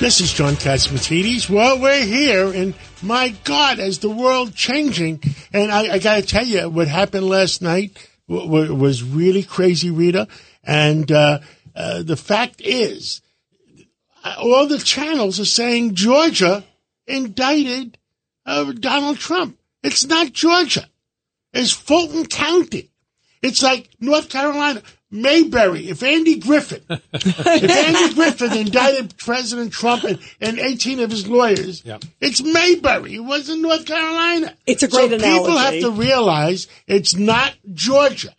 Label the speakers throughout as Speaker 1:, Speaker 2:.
Speaker 1: This is John Catsimatidis. Well, we're here, and my God, is the world changing? And I, I got to tell you, what happened last night was really crazy, Rita. And uh, uh, the fact is, all the channels are saying Georgia indicted uh, Donald Trump. It's not Georgia. It's Fulton County. It's like North Carolina. Mayberry, if Andy Griffith, if Andy Griffith indicted President Trump and, and 18 of his lawyers, it's Mayberry. It wasn't North Carolina.
Speaker 2: It's a great
Speaker 1: so
Speaker 2: great
Speaker 1: people have to realize it's not Georgia.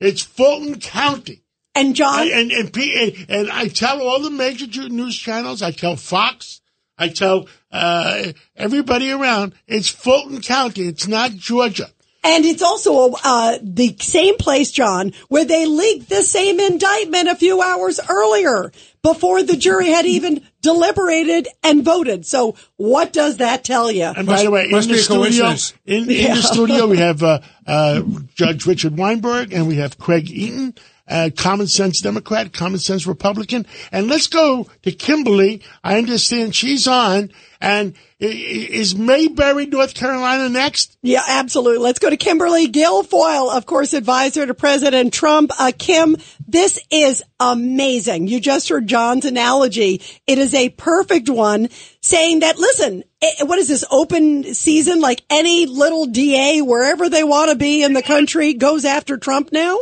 Speaker 1: It's Fulton County.
Speaker 2: And John,
Speaker 1: I- and, and, and, and I tell all the major news channels, I tell Fox, I tell uh, everybody around, it's Fulton County. It's not Georgia.
Speaker 2: And it's also uh, the same place, John, where they leaked the same indictment a few hours earlier before the jury had even deliberated and voted. So what does that tell you?
Speaker 1: And by the way, in the studio,
Speaker 3: coincidence.
Speaker 1: in, in the studio, we have uh, uh, Judge Richard Weinberg and we have Craig Eaton, uh, Common Sense Democrat, Common Sense Republican. And let's go to Kimberly. I understand she's on. And i- i- is Mayberry, North Carolina, next?
Speaker 2: Yeah, absolutely. Let's go to Kimberly Guilfoyle, of course, advisor to President Trump. Uh, Kim, this is amazing. You just heard John's analogy. It is a perfect one saying that, listen, eh, what is this open season? Like any little DA, wherever they want to be in the country goes after Trump now?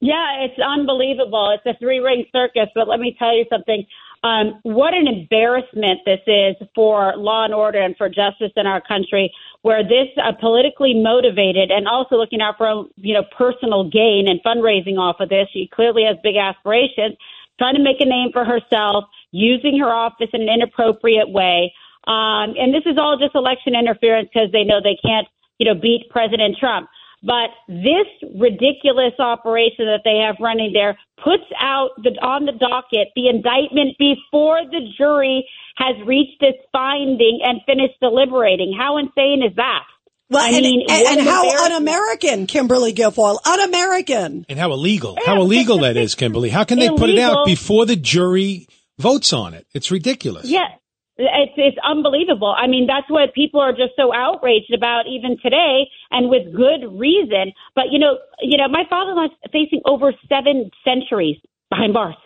Speaker 4: Yeah, it's unbelievable. It's a three ring circus, but let me tell you something. Um, what an embarrassment this is for law and order and for justice in our country, where this uh, politically motivated and also looking out for you know personal gain and fundraising off of this. She clearly has big aspirations, trying to make a name for herself, using her office in an inappropriate way. Um, and this is all just election interference because they know they can't, you know, beat President Trump. But this ridiculous operation that they have running there puts out the, on the docket the indictment before the jury has reached its finding and finished deliberating. How insane is that?
Speaker 2: Well,
Speaker 4: I
Speaker 2: and,
Speaker 4: mean,
Speaker 2: and, and how un-American, Kimberly Guilfoyle, un-American.
Speaker 3: And how illegal. How illegal that is, Kimberly. How can they put it out before the jury votes on it? It's ridiculous.
Speaker 4: Yeah. It's, it's unbelievable. I mean, that's what people are just so outraged about even today and with good reason. But, you know, you know, my father-in-law facing over seven centuries behind bars.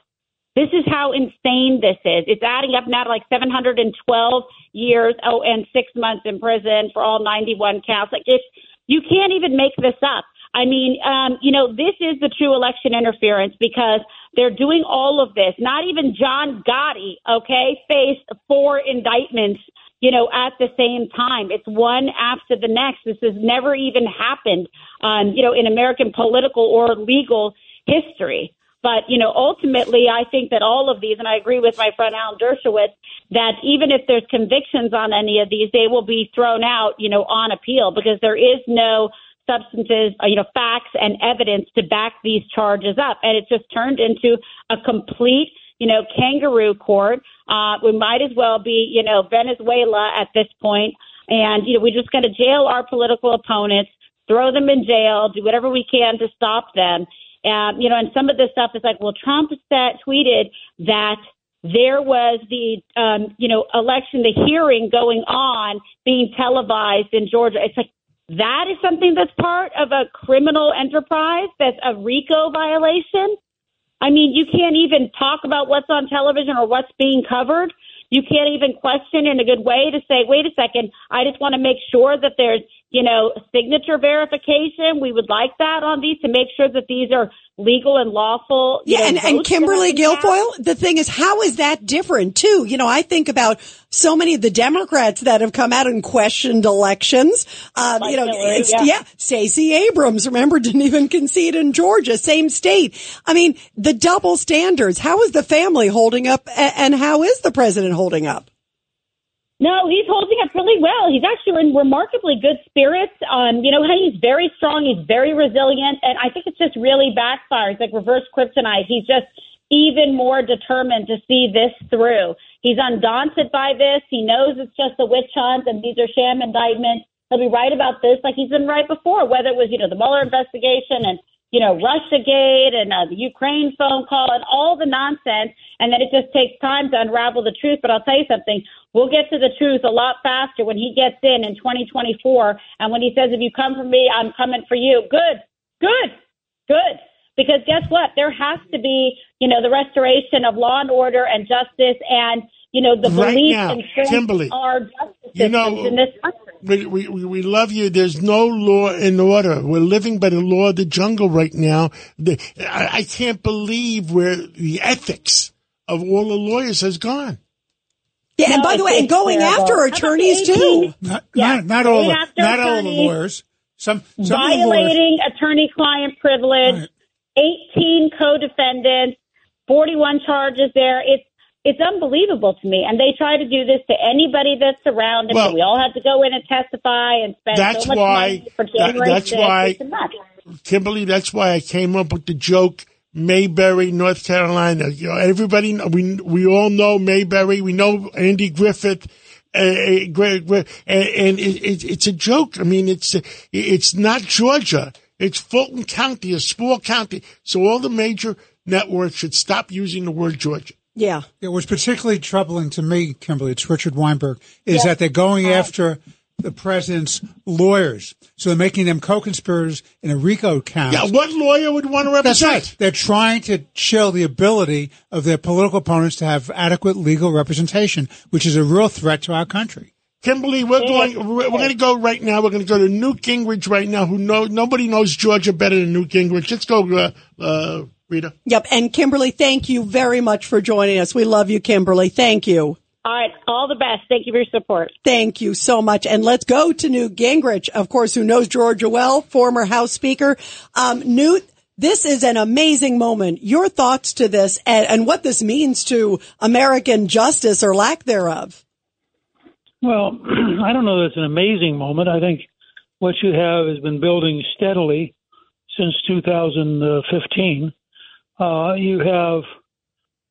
Speaker 4: This is how insane this is. It's adding up now to like 712 years, oh, and six months in prison for all 91 counts. Like, it's, you can't even make this up. I mean, um, you know, this is the true election interference because they're doing all of this. Not even John Gotti, okay, faced four indictments, you know, at the same time. It's one after the next. This has never even happened, um, you know, in American political or legal history. But, you know, ultimately, I think that all of these, and I agree with my friend Alan Dershowitz, that even if there's convictions on any of these, they will be thrown out, you know, on appeal because there is no substances, uh, you know, facts and evidence to back these charges up. And it's just turned into a complete, you know, kangaroo court. Uh, we might as well be, you know, Venezuela at this point. And, you know, we just got to jail our political opponents, throw them in jail, do whatever we can to stop them. Um, you know, and some of this stuff is like, well, Trump said, tweeted that there was the, um, you know, election, the hearing going on being televised in Georgia. It's like, that is something that's part of a criminal enterprise, that's a RICO violation. I mean, you can't even talk about what's on television or what's being covered. You can't even question in a good way to say, wait a second, I just want to make sure that there's you know, signature verification. We would like that on these to make sure that these are legal and lawful.
Speaker 2: Yeah,
Speaker 4: know,
Speaker 2: and, and Kimberly
Speaker 4: that we have.
Speaker 2: Guilfoyle, the thing is, how is that different too? You know, I think about so many of the Democrats that have come out and questioned elections. Um,
Speaker 4: Like
Speaker 2: you know,
Speaker 4: Hillary, yeah.
Speaker 2: yeah, Stacey Abrams, remember, didn't even concede in Georgia, same state. I mean, the double standards. How is the family holding up and how is the president holding up?
Speaker 4: No, he's holding up really well. He's actually in remarkably good spirits. Um, you know, he's very strong. He's very resilient, and I think it's just really backfires like reverse kryptonite. He's just even more determined to see this through. He's undaunted by this. He knows it's just a witch hunt, and these are sham indictments. He'll be right about this, like he's been right before. Whether it was, you know, the Mueller investigation and you know, Russiagate and uh, the Ukraine phone call and all the nonsense, and then it just takes time to unravel the truth. But I'll tell you something, we'll get to the truth a lot faster when he gets in in 2024, and when he says, "If you come for me, I'm coming for you." Good, good, good. Because guess what? There has to be, you know, the restoration of law and order and justice, and you know, the
Speaker 1: Right
Speaker 4: belief
Speaker 1: now,
Speaker 4: in strength
Speaker 1: Kimberly,
Speaker 4: our justice
Speaker 1: you know,
Speaker 4: in this country.
Speaker 1: We, we, we we love you. There's no law and order. We're living by the law of the jungle right now. The, I, I can't believe where the ethics of all the lawyers has gone.
Speaker 2: Yeah, and
Speaker 4: No,
Speaker 2: by the way, and going
Speaker 4: terrible.
Speaker 2: after attorneys too.
Speaker 3: Not,
Speaker 4: Yeah.
Speaker 3: not, not all
Speaker 4: Going
Speaker 3: the, not all the lawyers. Some, some of the lawyers.
Speaker 4: violating attorney-client privilege,
Speaker 3: Right.
Speaker 4: 18 co-defendants, 41 charges there. It's it's unbelievable to me, and they try to do this to anybody that's around.
Speaker 1: Well-
Speaker 4: we all have to go in and testify and spend
Speaker 1: That's
Speaker 4: so much
Speaker 1: why-
Speaker 4: money for
Speaker 1: that-
Speaker 4: January
Speaker 1: that's
Speaker 4: 6th.
Speaker 1: why-
Speaker 4: It's a mess.
Speaker 1: Kimberly, that's why I came up with the joke. Mayberry, North Carolina. You know, everybody, we we all know Mayberry. We know Andy Griffith, uh, and, and it, it, it's a joke. I mean, it's it's not Georgia. It's Fulton County, a small county. So all the major networks should stop using the word Georgia.
Speaker 2: Yeah.
Speaker 3: It was particularly troubling to me, Kimberly. It's Richard Weinberg. Is that they're going after the president's lawyers, so they're making them co-conspirators in a RICO count.
Speaker 1: Yeah, what lawyer would want to
Speaker 3: That's
Speaker 1: represent?
Speaker 3: right. They're trying to chill the ability of their political opponents to have adequate legal representation, which is a real threat to our country.
Speaker 1: Kimberly, we're going. We're, we're going to go right now. We're going to go to Newt Gingrich right now. Who know nobody knows Georgia better than Newt Gingrich. Let's go, uh, uh, Rita.
Speaker 2: Yep. And Kimberly, thank you very much for joining us. We love you, Kimberly. Thank you.
Speaker 4: All right, all the best. Thank you for your support.
Speaker 2: Thank you so much. And let's go to Newt Gingrich, of course, who knows Georgia well, former House Speaker. Um, Newt, this is an amazing moment. Your thoughts to this and, and what this means to American justice or lack thereof.
Speaker 5: Well, I don't know. That's an amazing moment. I think what you have has been building steadily since 2015. Uh, you have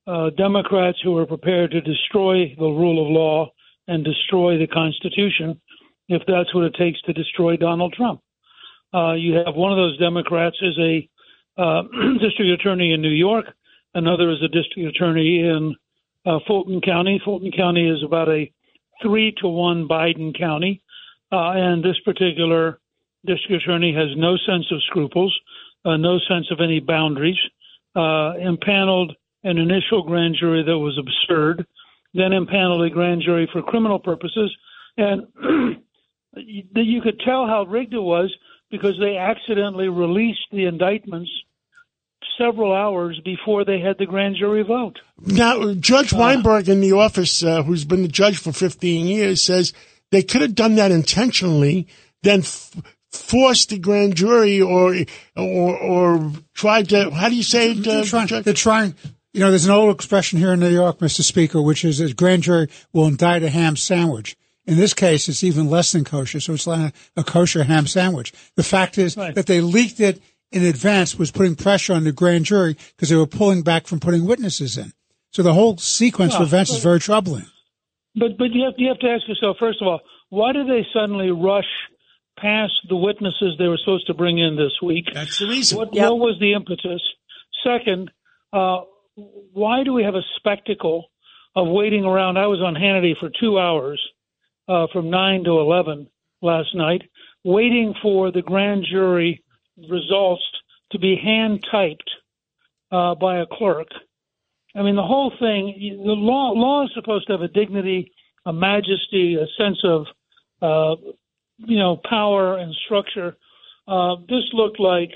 Speaker 5: uh, Democrats who are prepared to destroy the rule of law and destroy the Constitution if that's what it takes to destroy Donald Trump. Uh, you have one of those Democrats is a uh, district attorney in New York, another is a district attorney in uh, Fulton County. Fulton County is about a three to one Biden County, uh, and this particular district attorney has no sense of scruples, no sense of any boundaries. Uh, impaneled an initial grand jury that was absurd, then impaneled a grand jury for criminal purposes, and you you could tell how rigged it was because they accidentally released the indictments several hours before they had the grand jury vote.
Speaker 1: Now, Judge Weinberg in the office, uh, who's been the judge for 15 years, says they could have done that intentionally, then f- forced the grand jury or or or tried to. How do you say it?
Speaker 3: They're
Speaker 1: Uh,
Speaker 3: trying, they're trying. You know, there's an old expression here in New York, Mr. Speaker, which is that grand jury will indict a ham sandwich. In this case, it's even less than kosher, so it's like a, a kosher ham sandwich. The fact is
Speaker 5: Right.
Speaker 3: that they leaked it in advance was putting pressure on the grand jury because they were pulling back from putting witnesses in. So the whole sequence of
Speaker 5: Well,
Speaker 3: events is very troubling.
Speaker 5: But but you have you have to ask yourself first of all, why did they suddenly rush past the witnesses they were supposed to bring in this week?
Speaker 1: That's the reason.
Speaker 5: What,
Speaker 2: Yep.
Speaker 5: what was the impetus? Second, uh, why do we have a spectacle of waiting around? I was on Hannity for two hours, uh, from nine to eleven last night, waiting for the grand jury results to be hand typed uh, by a clerk. I mean, the whole thing. The law law is supposed to have a dignity, a majesty, a sense of uh, you know, power and structure. Uh, this looked like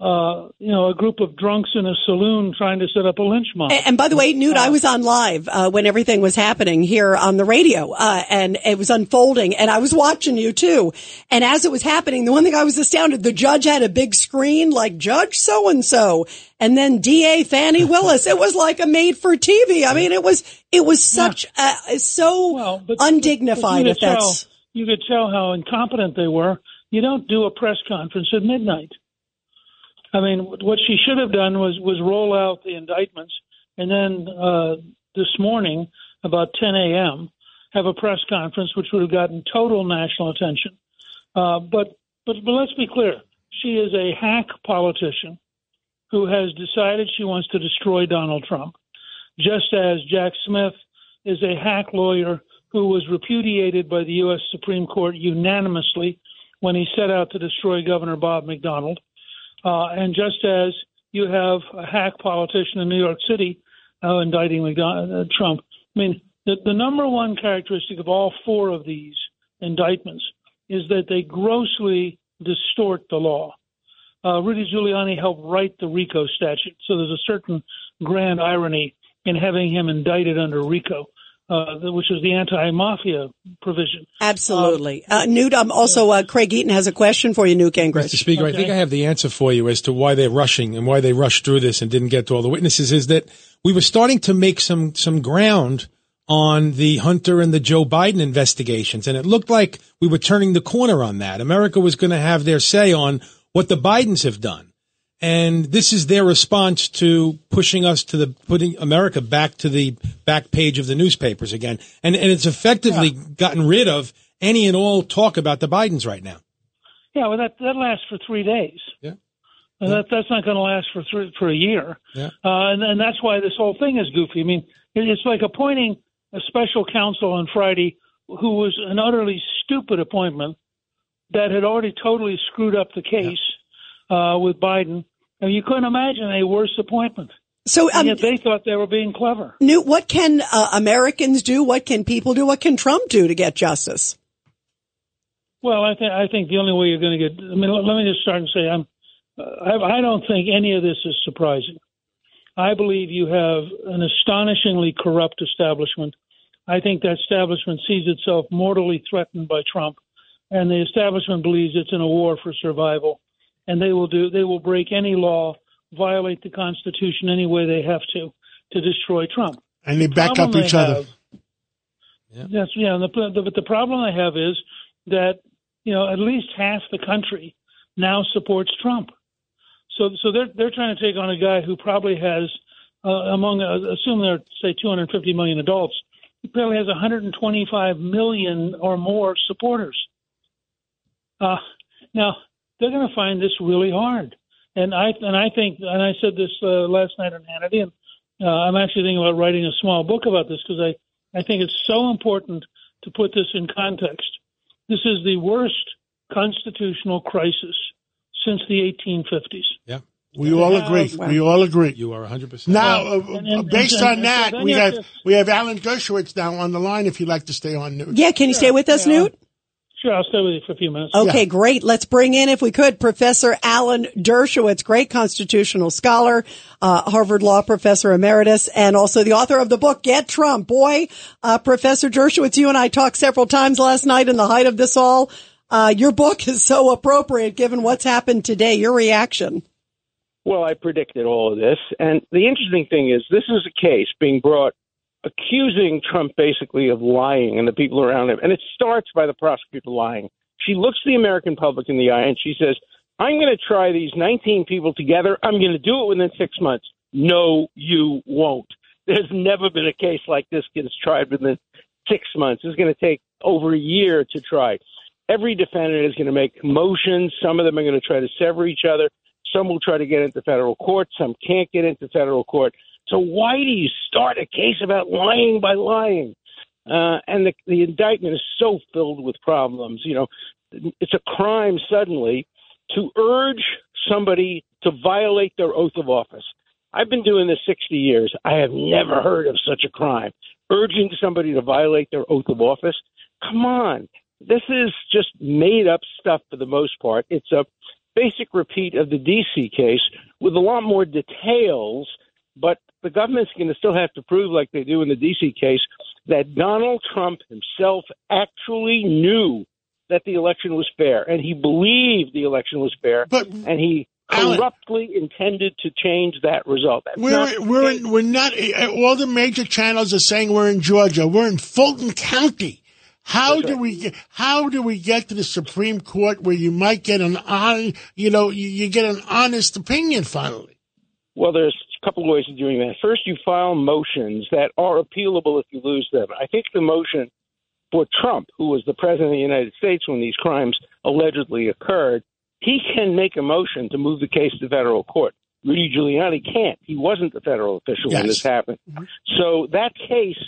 Speaker 5: uh, you know, a group of drunks in a saloon trying to set up a lynch mob.
Speaker 2: And, and by the way, Newt, I was on live uh, when everything was happening here on the radio, uh, and it was unfolding, and I was watching you too. And as it was happening, the one thing I was astounded: the judge had a big screen like Judge so and so, and then DA Fani Willis. It was like a made for TV. I mean, it was it was such yeah. uh, so well, but, undignified.
Speaker 5: But
Speaker 2: if that's
Speaker 5: you could tell how incompetent they were. You don't do a press conference at midnight. I mean, what she should have done was was roll out the indictments, and then uh, this morning about 10 a.m. have a press conference, which would have gotten total national attention. Uh, but but but let's be clear, she is a hack politician who has decided she wants to destroy Donald Trump, just as Jack Smith is a hack lawyer who was repudiated by the U.S. Supreme Court unanimously when he set out to destroy Governor Bob McDonnell. Uh, and just as you have a hack politician in New York City uh, indicting McDonald, uh, Trump, I mean, the, the number one characteristic of all four of these indictments is that they grossly distort the law. Uh, Rudy Giuliani helped write the RICO statute, so there's a certain grand irony in having him indicted under RICO uh, which is the anti-mafia provision.
Speaker 2: Absolutely. Um, uh, Newt, um, also uh, Craig Eaton has a question for you, Newt Gingrich.
Speaker 6: Mr. Speaker, okay. I think I have the answer for you as to why they're rushing and why they rushed through this and didn't get to all the witnesses. Is that we were starting to make some some ground on the Hunter and the Joe Biden investigations, and it looked like we were turning the corner on that. America was going to have their say on what the Bidens have done. And this is their response to pushing us to the putting America back to the back page of the newspapers again. And and it's effectively yeah. gotten rid of any and all talk about the Bidens right now.
Speaker 5: Yeah, well, that that lasts for three days.
Speaker 6: Yeah.
Speaker 5: And that that's not going to last for three, for a year.
Speaker 6: Yeah.
Speaker 5: Uh, and and that's why this whole thing is goofy. I mean, it's like appointing a special counsel on Friday who was an utterly stupid appointment that had already totally screwed up the case. Yeah uh, with Biden. And you couldn't imagine a worse appointment.
Speaker 2: So um,
Speaker 5: yet they thought they were being clever.
Speaker 2: Newt, what can uh, Americans do? What can people do? What can Trump do to get justice?
Speaker 5: Well, I think I think the only way you're going to get. I mean, let, let me just start and say I'm. Uh, I, I don't think any of this is surprising. I believe you have an astonishingly corrupt establishment. I think that establishment sees itself mortally threatened by Trump, and the establishment believes it's in a war for survival and they will do they will break any law, violate the Constitution any way they have to to destroy Trump.
Speaker 1: And they back up each other.
Speaker 5: Have, yeah. That's yeah. The, the, but the problem I have is that you know at least half the country now supports Trump. So so they're they're trying to take on a guy who probably has uh, among uh, assume there are say 250 million adults. He probably has 125 million or more supporters. Uh, now they're going to find this really hard. And I and I think and I said this uh, last night on Hannity, and uh, I'm actually thinking about writing a small book about this because I I think it's so important to put this in context. This is the worst constitutional crisis since the 1850s.
Speaker 6: Yeah.
Speaker 1: We all agree. We all agree.
Speaker 6: You are 100%.
Speaker 1: Now, uh, and, and, based on that, we have, have we have Alan Dershowitz now on the line if you'd like to stay on, Newt.
Speaker 2: Yeah, can you stay with us, yeah. Newt?
Speaker 5: Sure, I'll stay with you for a few minutes.
Speaker 2: Okay, yeah. great. Let's bring in, if we could, Professor Alan Dershowitz, great constitutional scholar, uh, Harvard Law Professor Emeritus, and also the author of the book Get Trump. Boy, uh, Professor Dershowitz, you and I talked several times last night in the height of this all. Uh, your book is so appropriate given what's happened today. Your reaction?
Speaker 7: Well, I predicted all of this. And the interesting thing is, this is a case being brought accusing Trump basically of lying and the people around him. And it starts by the prosecutor lying. She looks the American public in the eye and she says, I'm going to try these 19 people together. I'm going to do it within six months. No, you won't. There's never been a case like this gets tried within six months. It's going to take over a year to try. Every defendant is going to make motions. Some of them are going to try to sever each other. Some will try to get into federal court. Some can't get into federal court. So why do you start a case about lying by lying? Uh, and the, the indictment is so filled with problems. You know, it's a crime suddenly to urge somebody to violate their oath of office. I've been doing this 60 years. I have never heard of such a crime. Urging somebody to violate their oath of office. Come on. This is just made up stuff for the most part. It's a basic repeat of the D.C. case with a lot more details, but the government's going to still have to prove, like they do in the D.C. case, that Donald Trump himself actually knew that the election was fair and he believed the election was fair
Speaker 1: but,
Speaker 7: and he corruptly Alan, intended to change that result. That's
Speaker 1: we're not we're in, we're not eh, all the major channels are saying we're in Georgia. We're in Fulton County. How That's do right. we get, how do we get to the Supreme Court where you might get an on you know you, you get an honest opinion finally?
Speaker 7: Well, there's couple of ways of doing that. First, you file motions that are appealable if you lose them. I think the motion for Trump, who was the president of the United States when these crimes allegedly occurred, he can make a motion to move the case to federal court. Rudy Giuliani can't. He wasn't the federal official yes. when this happened. Mm-hmm. So that case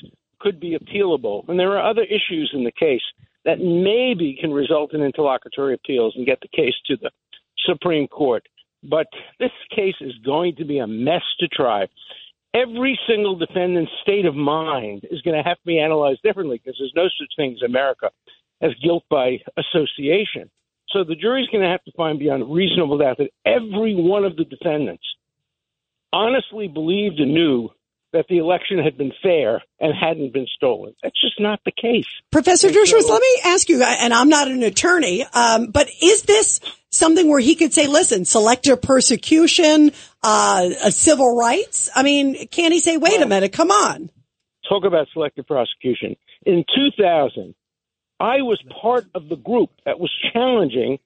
Speaker 7: could be appealable. And there are other issues in the case that maybe can result in interlocutory appeals and get the case to the Supreme Court. But this case is going to be a mess to try. Every single defendant's state of mind is going to have to be analyzed differently because there's no such thing as America as guilt by association. So the jury's going to have to find beyond reasonable doubt that every one of the defendants honestly believed and knew that the election had been fair and hadn't been stolen. That's just not the case.
Speaker 2: Professor Dershowitz, let me ask you, and I'm not an attorney, um, but is this something where he could say, listen, selective persecution, uh, civil rights? I mean, can he say, wait well, a minute, come on?
Speaker 7: Talk about selective prosecution. In 2000, I was part of the group that was challenging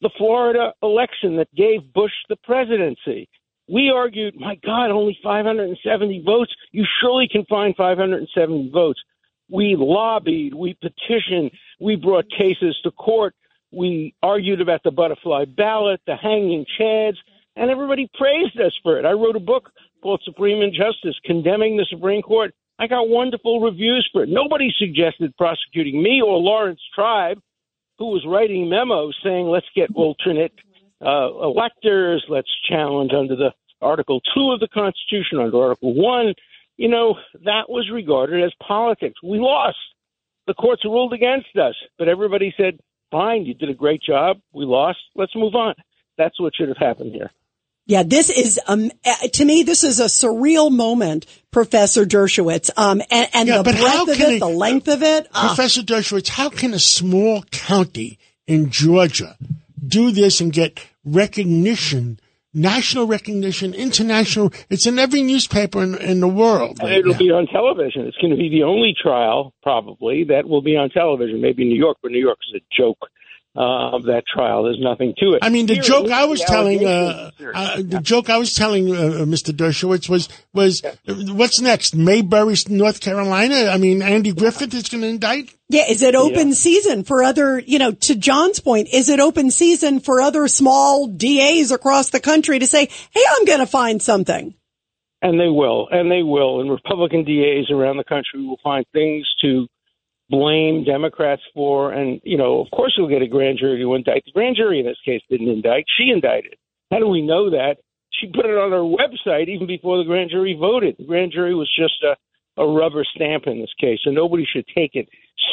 Speaker 7: the Florida election that gave Bush the presidency. We argued, my God, only 570 votes. You surely can find 570 votes. We lobbied, we petitioned, we brought cases to court, we argued about the butterfly ballot, the hanging chads, and everybody praised us for it. I wrote a book called Supreme Injustice, condemning the Supreme Court. I got wonderful reviews for it. Nobody suggested prosecuting me or Laurence Tribe, who was writing memos saying, let's get alternate uh, electors. Let's challenge under the Article 2 of the Constitution, under Article 1. You know, that was regarded as politics. We lost. The courts ruled against us, but everybody said, fine, you did a great job. We lost. Let's move on. That's what should have happened here.
Speaker 2: Yeah, this is um, eh, to me this is a surreal moment, Professor Dershowitz. Um, and, and yeah, the breadth of it, a, the length of it,
Speaker 1: uh, Professor Dershowitz. How can a small county in Georgia do this and get recognition, national recognition, international. It's in every newspaper in, in the world.
Speaker 7: Right it'll now. be on television. It's going to be the only trial, probably, that will be on television. Maybe New York, but New York is a joke uh, of that trial. There's nothing to it.
Speaker 1: I mean, the Here, joke I was telling, uh, uh, the joke I was telling uh, Mr. Dershowitz was was what's next? Mayberry, North Carolina. I mean, Andy Griffith is going to indict.
Speaker 2: Yeah, is it open yeah. season for other? You know, to John's point, is it open season for other small DAs across the country to say, "Hey, I'm going to find something."
Speaker 7: And they will, and they will, and Republican DAs around the country will find things to blame Democrats for. And, you know, of course you'll get a grand jury to indict. The grand jury in this case didn't indict. She indicted. How do we know that? She put it on her website even before the grand jury voted. The grand jury was just a, a rubber stamp in this case, so nobody should take it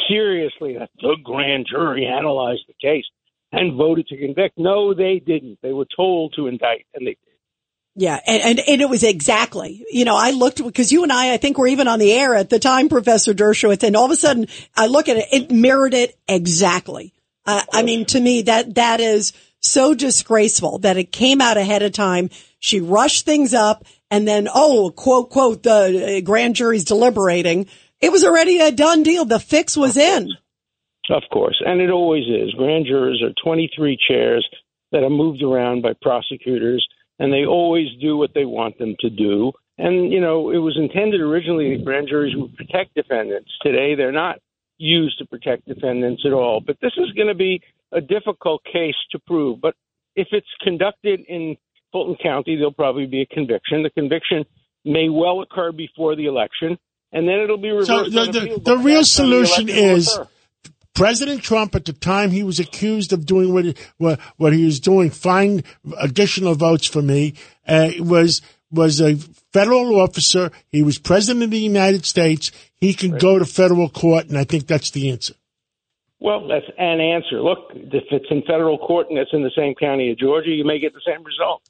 Speaker 7: seriously that the grand jury analyzed the case and voted to convict. No, they didn't. They were told to indict, and they.
Speaker 2: Yeah. And, and, and, it was exactly, you know, I looked because you and I, I think were even on the air at the time, Professor Dershowitz, and all of a sudden I look at it, it mirrored it exactly. Uh, I mean, to me, that, that is so disgraceful that it came out ahead of time. She rushed things up and then, oh, quote, quote, the grand jury's deliberating. It was already a done deal. The fix was in.
Speaker 7: Of course. And it always is. Grand jurors are 23 chairs that are moved around by prosecutors and they always do what they want them to do. And, you know, it was intended originally that grand juries would protect defendants. Today, they're not used to protect defendants at all. But this is going to be a difficult case to prove. But if it's conducted in Fulton County, there'll probably be a conviction. The conviction may well occur before the election, and then it'll be reversed. So
Speaker 1: the, the, the real solution the is President Trump, at the time he was accused of doing what he, what, what he was doing, find additional votes for me, uh, was was a federal officer. He was president of the United States. He can right. go to federal court, and I think that's the answer.
Speaker 7: Well, that's an answer. Look, if it's in federal court and it's in the same county of Georgia, you may get the same result.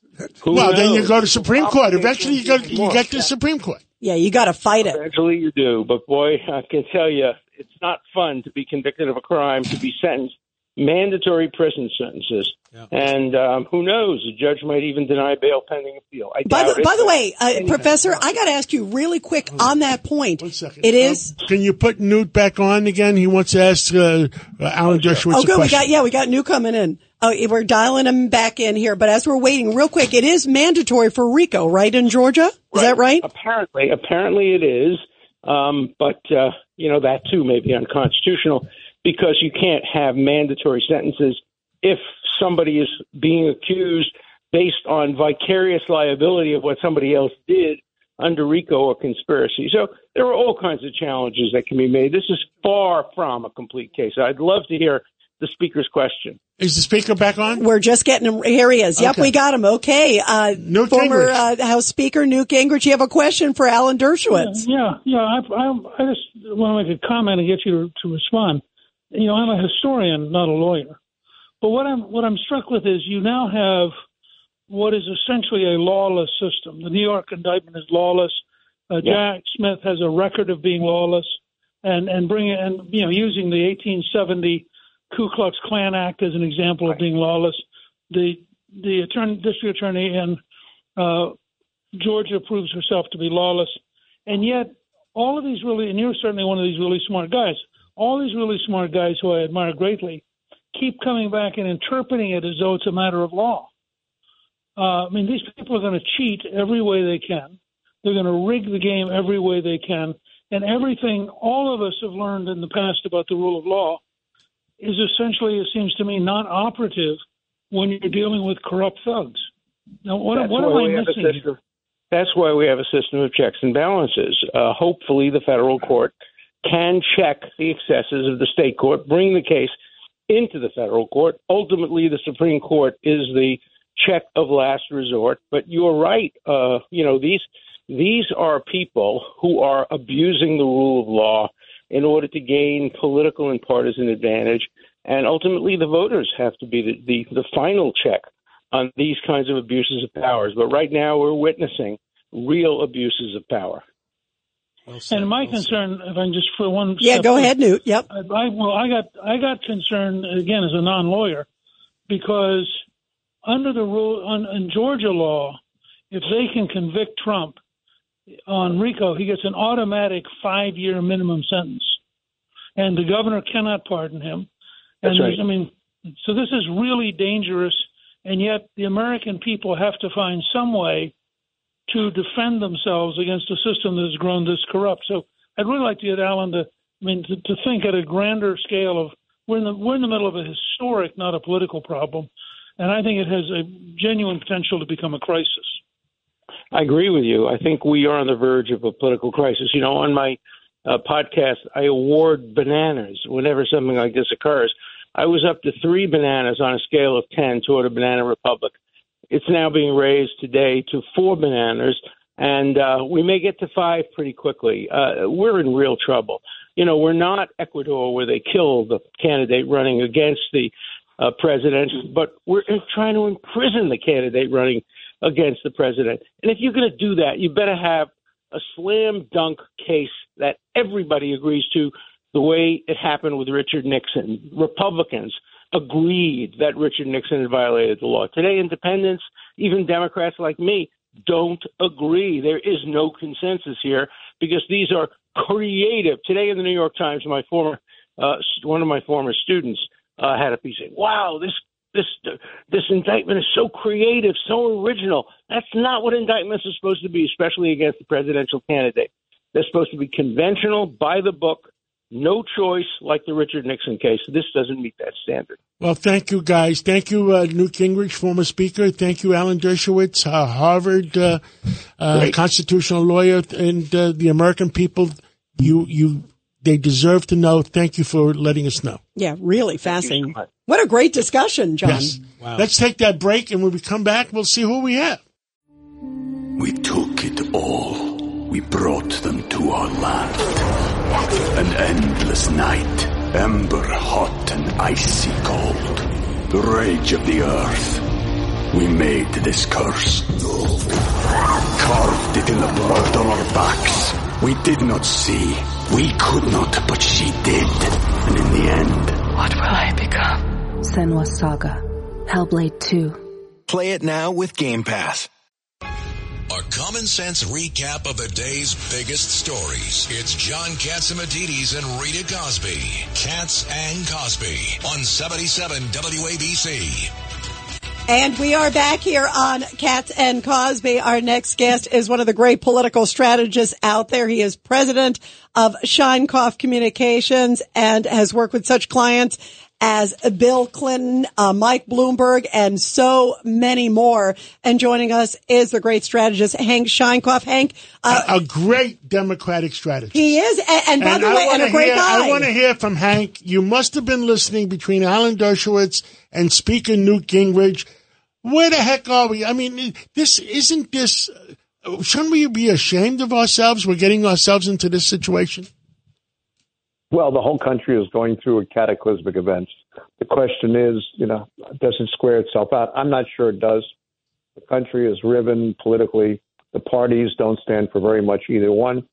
Speaker 7: Who
Speaker 1: well, then you go to Supreme Court. Eventually, you go. You get to Supreme Court.
Speaker 2: Yeah, you got to fight it.
Speaker 7: Eventually, you do. But boy, I can tell you, it's not fun to be convicted of a crime, to be sentenced mandatory prison sentences. And um, who knows? The judge might even deny bail pending appeal. I
Speaker 2: By the,
Speaker 7: it,
Speaker 2: by the way, uh. Professor, I got to ask you really quick on that point. One second. It is.
Speaker 1: Can you put Newt back on again? He wants to ask uh, uh, Alan Dershowitz
Speaker 2: Oh,
Speaker 1: a
Speaker 2: good. We got yeah, we got Newt coming in. Oh, we're dialing him back in here. But as we're waiting, real quick, it is mandatory for RICO, right in Georgia? Is that right?
Speaker 7: Apparently, apparently it is. Um, but uh, you know that too may be unconstitutional because you can't have mandatory sentences if somebody is being accused based on vicarious liability of what somebody else did under RICO or conspiracy. So there are all kinds of challenges that can be made. This is far from a complete case. I'd love to hear the speaker's question.
Speaker 1: Is the speaker back on?
Speaker 2: We're just getting him. Here he is. Yep,
Speaker 1: Okay.
Speaker 2: we got him. Okay. Uh,
Speaker 1: Newt
Speaker 2: former uh, House Speaker Newt Gingrich, you have a question for Alan Dershowitz.
Speaker 5: Yeah, yeah. I, I, I just want to make a comment and get you to, to respond. You know, I'm a historian, not a lawyer. But what I'm what I'm struck with is you now have what is essentially a lawless system. The New York indictment is lawless. Uh,
Speaker 7: Yeah.
Speaker 5: Jack Smith has a record of being lawless, and and bringing and you know using the 1870 Ku Klux Klan Act as an example of being lawless. The the attorney, district attorney in uh, Georgia proves herself to be lawless, and yet all of these really, and you're certainly one of these really smart guys. All these really smart guys who I admire greatly keep coming back and interpreting it as though it's a matter of law. Uh, I mean, these people are going to cheat every way they can. They're going to rig the game every way they can. And everything all of us have learned in the past about the rule of law is essentially, it seems to me, not operative when you're dealing with corrupt thugs. Now, what,
Speaker 7: That's
Speaker 5: what am I
Speaker 7: we have a
Speaker 5: missing?
Speaker 7: system. That's why we have a system of checks and balances. Uh, hopefully, the federal court can check the excesses of the state court, bring the case into the federal court. Ultimately, the Supreme Court is the check of last resort. But you're right. Uh, you know these these are people who are abusing the rule of law in order to gain political and partisan advantage. And ultimately, the voters have to be the, the, the final check on these kinds of abuses of powers. But right now, we're witnessing real abuses of power.
Speaker 5: And my concern, if I can just for one,
Speaker 2: Yeah,
Speaker 5: step
Speaker 2: go
Speaker 5: back,
Speaker 2: ahead, Newt. Yep.
Speaker 5: I, I well, I got I got concerned again as a non-lawyer because under the rule on in Georgia law, if they can convict Trump on RICO, he gets an automatic five-year minimum sentence, and the governor cannot pardon him.
Speaker 7: That's
Speaker 5: and
Speaker 7: right.
Speaker 5: I mean, so this is really dangerous, and yet the American people have to find some way to defend themselves against a system that has grown this corrupt. So I'd really like to get Alan to, I mean, to, to think at a grander scale of we're in the we're in the middle of a historic, not a political problem, and I think it has a genuine potential to become a crisis.
Speaker 7: I agree with you. I think we are on the verge of a political crisis. You know, on my uh, podcast, I award bananas whenever something like this occurs. I was up to three bananas on a scale of 10 toward a banana republic. It's now being raised today to four bananas, and uh, we may get to five pretty quickly. Uh, we're in real trouble. You know, we're not Ecuador where they kill the candidate running against the uh, president, but we're trying to imprison the candidate running against the president. And if you're going to do that, you better have a slam dunk case that everybody agrees to, the way it happened with Richard Nixon. Republicans agreed that Richard Nixon had violated the law. Today, independents, even Democrats like me, don't agree. There is no consensus here because these are creative. Today in the New York Times, my former uh, one of my former students uh, had a piece saying, "Wow, this this this indictment is so creative, so original. That's not what indictments are supposed to be, especially against the presidential candidate. They're supposed to be conventional, by the book, no choice, like the Richard Nixon case. This doesn't meet that standard.
Speaker 1: Well, thank you, guys. Thank you, uh, Newt Gingrich, former speaker. Thank you, Alan Dershowitz, uh, Harvard uh, uh, constitutional lawyer, and uh, the American people. You, you, they deserve to know. Thank you for letting us know.
Speaker 2: Yeah, really fascinating. What a great discussion, John.
Speaker 1: Yes. Let's take that break, and when we come back, we'll see who we have.
Speaker 8: We took it all. We brought them to our land. An endless night. ember hot and icy cold. The rage of the earth. We made this curse. Carved it in the blood on our backs. We did not see. We could not, but she did. And in the end,
Speaker 9: What will I become? Senua's Saga. Hellblade 2.
Speaker 10: Play it now with Game Pass.
Speaker 11: A common sense recap of the day's biggest stories. It's John Catsimatidis and Rita Cosby. Cats and Cosby on 77 WABC.
Speaker 2: And we are back here on Cats and Cosby. Our next guest is one of the great political strategists out there. He is president of Sheinkopf Communications and has worked with such clients as Bill Clinton, uh, Mike Bloomberg, and so many more. And joining us is the great strategist Hank Sheinkopf. Hank, uh,
Speaker 1: a, a great Democratic strategist.
Speaker 2: he is, and, and by the
Speaker 1: I
Speaker 2: way, and a great
Speaker 1: hear,
Speaker 2: guy.
Speaker 1: I want to hear from Hank. You must have been listening between Alan Dershowitz and Speaker Newt Gingrich. Where the heck are we? I mean, this isn't this. uh, Shouldn't we be ashamed of ourselves? We're getting ourselves into this situation.
Speaker 12: Well, the whole country is going through a cataclysmic event. The question is, you know, does it square itself out? I'm not sure it does. The country is riven politically. The parties don't stand for very much either one.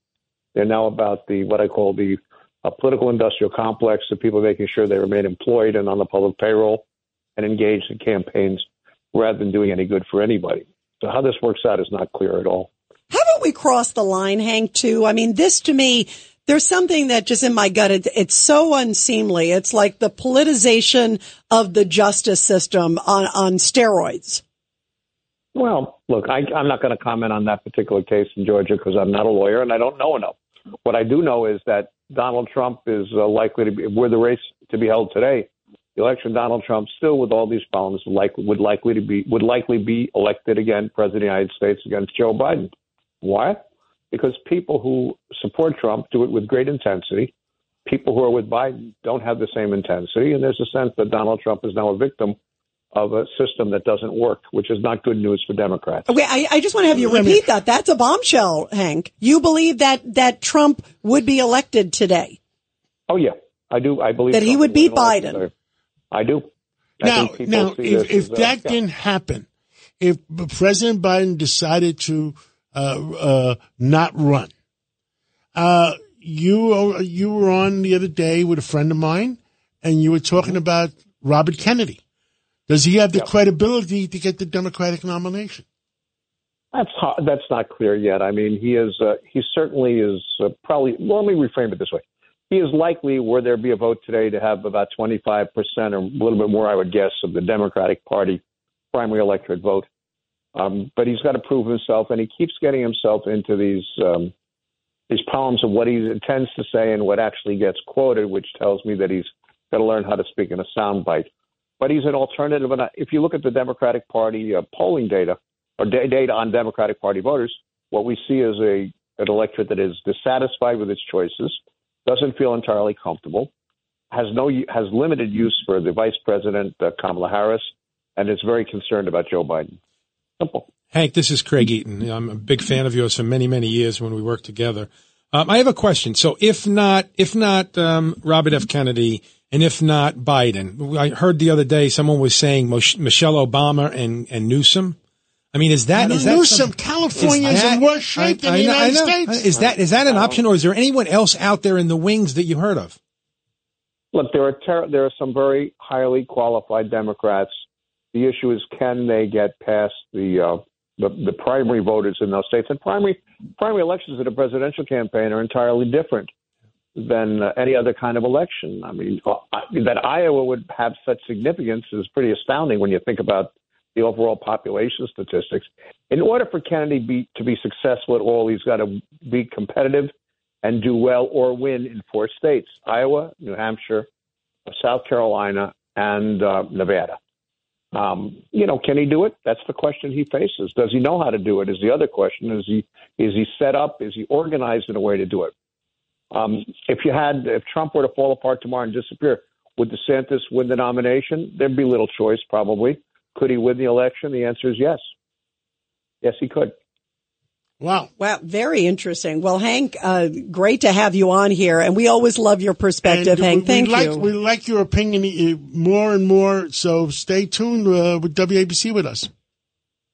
Speaker 12: They're now about the what I call the uh, political industrial complex of people making sure they remain employed and on the public payroll and engaged in campaigns rather than doing any good for anybody. So how this works out is not clear at all.
Speaker 2: Haven't we crossed the line, Hank, too? I mean, this to me, there's something that just in my gut, it, it's so unseemly. It's like the politicization of the justice system on, on steroids.
Speaker 12: Well, look, I, I'm not going to comment on that particular case in Georgia because I'm not a lawyer and I don't know enough. What I do know is that Donald Trump is uh, likely to be, were the race to be held today, the election, Donald Trump still with all these problems like, would likely to be would likely be elected again president of the United States against Joe Biden. Why? Because people who support Trump do it with great intensity. People who are with Biden don't have the same intensity, and there's a sense that Donald Trump is now a victim of a system that doesn't work, which is not good news for Democrats.
Speaker 2: Okay, I, I just want to have you repeat that. That's a bombshell, Hank. You believe that that Trump would be elected today?
Speaker 12: Oh yeah, I do. I believe
Speaker 2: That he would beat
Speaker 12: win an election
Speaker 2: Biden.
Speaker 12: there. I do. I
Speaker 1: Now, now, if, if
Speaker 12: as,
Speaker 1: that
Speaker 12: yeah.
Speaker 1: didn't happen, if President Biden decided to uh, uh, not run, uh, you you were on the other day with a friend of mine, and you were talking about Robert Kennedy. Does he have the credibility to get the Democratic nomination?
Speaker 12: That's hard, that's not clear yet. I mean, he is uh, he certainly is uh, probably. Well, let me reframe it this way: he is likely, were there be a vote today, to have about twenty five percent or a little bit more, I would guess, of the Democratic Party primary electorate vote. Um, but he's got to prove himself, and he keeps getting himself into these um, these problems of what he intends to say and what actually gets quoted, which tells me that he's got to learn how to speak in a soundbite. But he's an alternative, and if you look at the Democratic Party uh, polling data or da- data on Democratic Party voters, what we see is a an electorate that is dissatisfied with its choices, doesn't feel entirely comfortable, has no has limited use for the Vice President uh, Kamala Harris, and is very concerned about Joe Biden. Simple.
Speaker 6: Hank, this is Craig Eaton. I'm a big fan of yours for many, many years when we worked together. Um, I have a question. So if not, if not um, Robert F. Kennedy, and if not Biden, I heard the other day someone was saying Mosh- Michelle Obama and, and Newsom. I mean, is that is that
Speaker 1: Newsom,
Speaker 6: some-
Speaker 1: California's
Speaker 6: is that-
Speaker 1: in worse shape
Speaker 6: I-
Speaker 1: than
Speaker 6: I
Speaker 1: the
Speaker 6: know- I
Speaker 1: United
Speaker 6: know.
Speaker 1: States.
Speaker 6: Is that is that an option, or is there anyone else out there in the wings that you heard of?
Speaker 12: Look, there are ter- there are some very highly qualified Democrats. The issue is can they get past the uh, the, the primary voters in those states? And primary primary elections in a presidential campaign are entirely different than uh, any other kind of election. I mean, uh, I- that Iowa would have such significance is pretty astounding when you think about the overall population statistics. In order for Kennedy be, to be successful at all, he's got to be competitive and do well or win in four states Iowa, New Hampshire, South Carolina, and uh, Nevada. Um, you know, can he do it? That's the question he faces. Does he know how to do it? Is the other question. Is he is he set up? Is he organized in a way to do it? Um, if you had, if Trump were to fall apart tomorrow and disappear, would DeSantis win the nomination? There'd be little choice, probably. Could he win the election? The answer is yes. Yes, he could.
Speaker 1: Wow.
Speaker 2: Wow. Very interesting. Well, Hank, uh, great to have you on here. And we always love your perspective,
Speaker 1: And
Speaker 2: Hank.
Speaker 1: we,
Speaker 2: Thank
Speaker 1: we like,
Speaker 2: you.
Speaker 1: We like your opinion uh, more and more. So stay tuned uh, with WABC with us.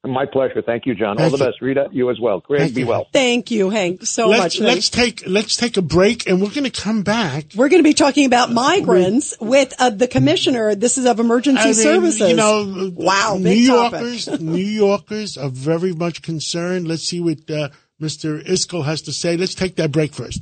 Speaker 12: My pleasure. Thank you, John. All the
Speaker 1: you.
Speaker 12: best. Rita, you as well. Greg,
Speaker 1: Thank
Speaker 12: be
Speaker 1: you.
Speaker 12: well.
Speaker 2: Thank you, Hank, so
Speaker 1: let's,
Speaker 2: much.
Speaker 1: Let's take let's take a break, and we're going to come back.
Speaker 2: We're going to be talking about migrants with uh, the commissioner. This is of emergency
Speaker 1: I mean,
Speaker 2: services.
Speaker 1: You know,
Speaker 2: wow,
Speaker 1: New
Speaker 2: big
Speaker 1: Yorkers,
Speaker 2: topic.
Speaker 1: New Yorkers are very much concerned. Let's see what uh, Mr. Iscol has to say. Let's take that break first.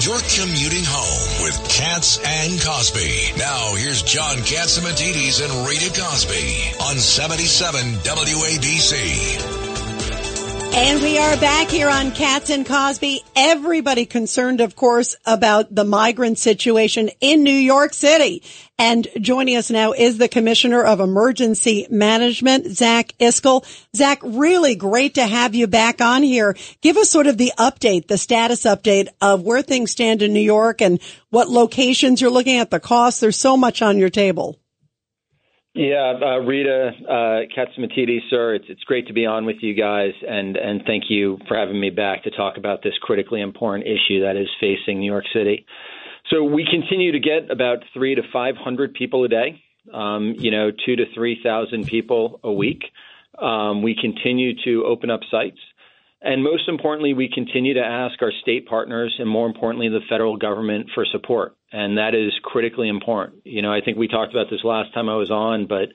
Speaker 11: You're commuting home with Cats and Cosby. Now here's John Catsimatidis and Rita Cosby on 77 WABC.
Speaker 2: And we are back here on Cats and Cosby. Everybody concerned, of course, about the migrant situation in New York City. And joining us now is the Commissioner of Emergency Management, Zach Iscol. Zach, really great to have you back on here. Give us sort of the update, the status update of where things stand in New York and what locations you're looking at, the costs. There's so much on your table.
Speaker 13: Yeah, uh, Rita uh, Catsimatidis, sir, it's it's great to be on with you guys, and and thank you for having me back to talk about this critically important issue that is facing New York City. So we continue to get about three to five hundred people a day, um, you know, two to three thousand people a week. Um, we continue to open up sites. And most importantly, we continue to ask our state partners and more importantly, the federal government for support. And that is critically important. You know, I think we talked about this last time I was on, but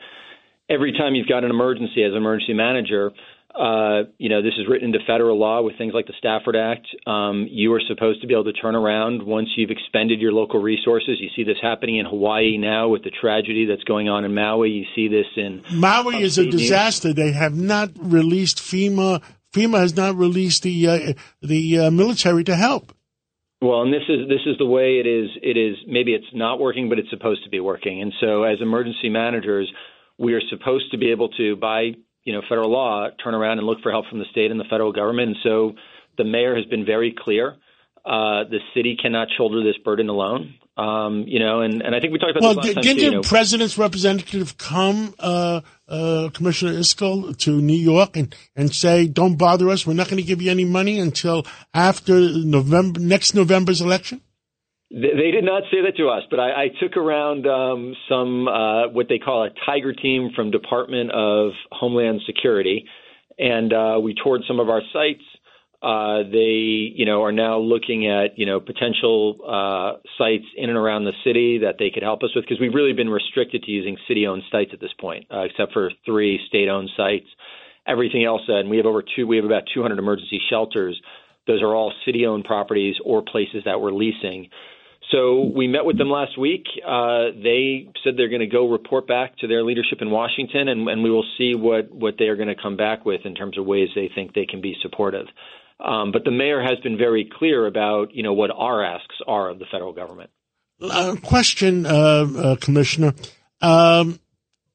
Speaker 13: every time you've got an emergency as an emergency manager, uh, you know, this is written into federal law with things like the Stafford Act. Um, you are supposed to be able to turn around once you've expended your local resources. You see this happening in Hawaii now with the tragedy that's going on in Maui. You see this in
Speaker 1: Maui is a disaster. They have not released FEMA. FEMA has not released the uh, the uh, military to help.
Speaker 13: Well, and this is this is the way it is. It is maybe it's not working, but it's supposed to be working. And so, as emergency managers, we are supposed to be able to, by you know federal law, turn around and look for help from the state and the federal government. And so, the mayor has been very clear. Uh, the city cannot shoulder this burden alone. Um, you know, and, and I think we talked about
Speaker 1: Well,
Speaker 13: this last
Speaker 1: did,
Speaker 13: time
Speaker 1: didn't
Speaker 13: too. You
Speaker 1: the
Speaker 13: know,
Speaker 1: president's representative come, uh, uh, Commissioner Iscol, to New York and, and say, "Don't bother us. We're not going to give you any money until after November next November's election"?
Speaker 13: They, they did not say that to us, but I, I took around um, some uh, what they call a tiger team from Department of Homeland Security, and uh, we toured some of our sites. Uh, they, you know, are now looking at you know potential uh, sites in and around the city that they could help us with because we've really been restricted to using city-owned sites at this point, uh, except for three state-owned sites. Everything else, and we have over two, we have about 200 emergency shelters. Those are all city-owned properties or places that we're leasing. So we met with them last week. Uh, they said they're going to go report back to their leadership in Washington, and, and we will see what, what they are going to come back with in terms of ways they think they can be supportive. Um, but the mayor has been very clear about you know what our asks are of the federal government.
Speaker 1: Uh, question, uh, uh, Commissioner. Um,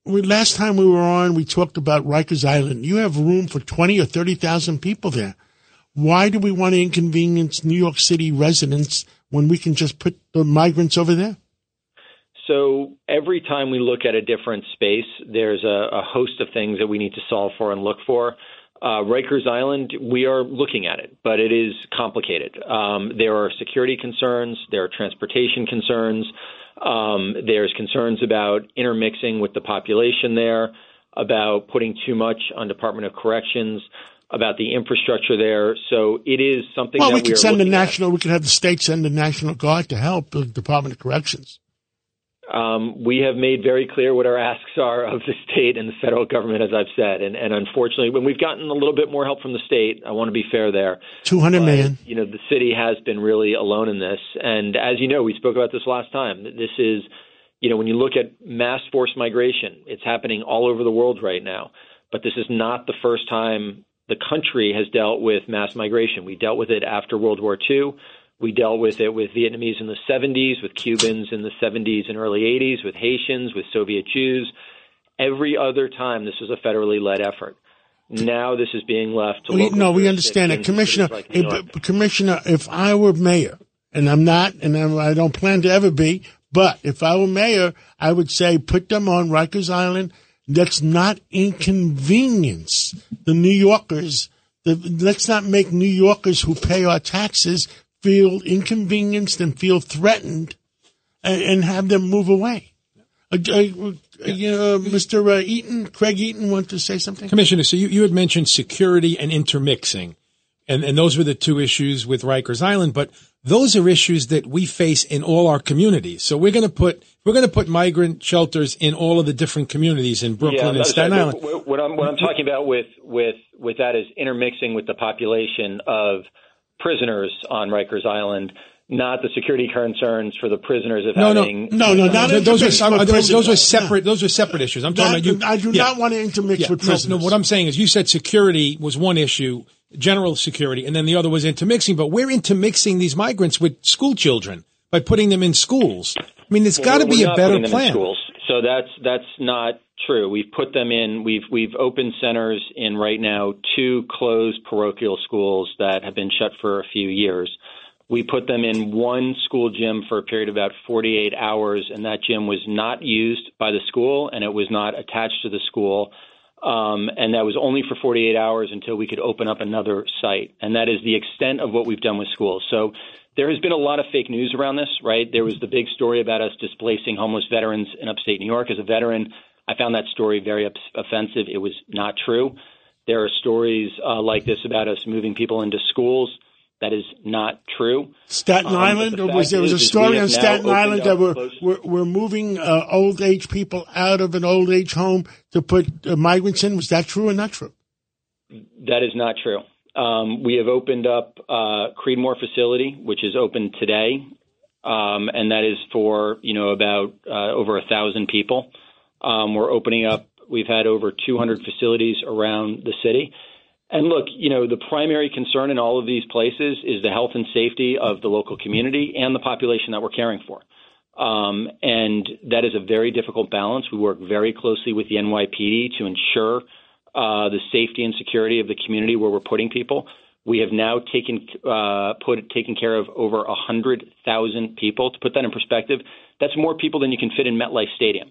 Speaker 1: we, last time we were on, we talked about Rikers Island. You have room for twenty or thirty thousand people there. Why do we want to inconvenience New York City residents when we can just put the migrants over there?
Speaker 13: So every time we look at a different space, there's a, a host of things that we need to solve for and look for. Uh, Rikers Island, we are looking at it, but it is complicated. Um, there are security concerns, there are transportation concerns, um, there's concerns about intermixing with the population there, about putting too much on Department of Corrections, about the infrastructure there. So it is something
Speaker 1: Well,
Speaker 13: that
Speaker 1: we
Speaker 13: we
Speaker 1: could
Speaker 13: are
Speaker 1: send the
Speaker 13: looking at.
Speaker 1: national. We could have the state send the National Guard to help the Department of Corrections.
Speaker 13: Um, we have made very clear what our asks are of the state and the federal government, as I've said. And, and unfortunately, when we've gotten a little bit more help from the state, I want to be fair there.
Speaker 1: Two hundred million.
Speaker 13: You know, the city has been really alone in this. And as you know, we spoke about this last time. This is, you know, when you look at mass forced migration, it's happening all over the world right now. but this is not the first time the country has dealt with mass migration. We dealt with it after World War II. We dealt with it with Vietnamese in the 70s, with Cubans in the 70s and early 80s, with Haitians, with Soviet Jews. Every other time, this was a federally led effort. Now this is being left to
Speaker 1: We, no, we understand
Speaker 13: it,
Speaker 1: Commissioner.
Speaker 13: like
Speaker 1: if- Commissioner, if I were mayor, and I'm not, and I'm, I don't plan to ever be, but if I were mayor, I would say put them on Rikers Island. Let's not inconvenience the New Yorkers. The, let's not make New Yorkers who pay our taxes feel inconvenienced and feel threatened, and, and have them move away. Uh, uh, uh, Mr. Uh, Eaton, Craig Eaton, want to say something?
Speaker 6: Commissioner, so you, you had mentioned security and intermixing, and, and those were the two issues with Rikers Island, but those are issues that we face in all our communities. So we're going to put, we're going to put migrant shelters in all of the different communities in Brooklyn and Staten
Speaker 13: right.
Speaker 6: Island.
Speaker 13: What, what I'm what I'm talking about with with with that is intermixing with the population of prisoners on Rikers Island, not the security concerns for the prisoners of
Speaker 6: No, no,
Speaker 13: having
Speaker 1: no, no, not
Speaker 6: Those, those,
Speaker 1: intermix
Speaker 6: are,
Speaker 1: with
Speaker 6: those, those are
Speaker 1: prisoners.
Speaker 6: separate. Those are separate issues. I'm talking
Speaker 1: That-
Speaker 6: about you.
Speaker 1: I do
Speaker 6: yeah.
Speaker 1: not want to intermix
Speaker 6: Yeah,
Speaker 1: with prisoners.
Speaker 6: No, what I'm saying is you said security was one issue, general security, and then the other was intermixing. But we're intermixing these migrants with school children by putting them in schools. I mean, there's
Speaker 13: Well,
Speaker 6: got to be a better
Speaker 13: putting in
Speaker 6: plan.
Speaker 13: So that's that's not true. We've put them in. We've we've opened centers in right now two closed parochial schools that have been shut for a few years. We put them in one school gym for a period of about 48 hours, and that gym was not used by the school, and it was not attached to the school. Um, and that was only for 48 hours until we could open up another site. And that is the extent of what we've done with schools. So there has been a lot of fake news around this, right? There was the big story about us displacing homeless veterans in upstate New York. As a veteran, I found that story very ups- offensive. It was not true. There are stories uh, like this about us moving people into schools. That is not true.
Speaker 1: Staten
Speaker 13: Um,
Speaker 1: Island,
Speaker 13: the
Speaker 1: or was there was a
Speaker 13: is, we
Speaker 1: story on Staten Island that we're, we're, we're moving uh, old age people out of an old age home to put uh, migrants in. Was that true or not true?
Speaker 13: That is not true. Um, we have opened up uh, Creedmoor facility, which is open today, um, and that is for you know about uh, over a thousand people. Um, we're opening up. We've had over 200 facilities around the city. And look, you know, the primary concern in all of these places is the health and safety of the local community and the population that we're caring for. Um, and that is a very difficult balance. We work very closely with the NYPD to ensure uh, the safety and security of the community where we're putting people. We have now taken uh, put taken care of over a hundred thousand people. To put that in perspective, that's more people than you can fit in MetLife Stadium.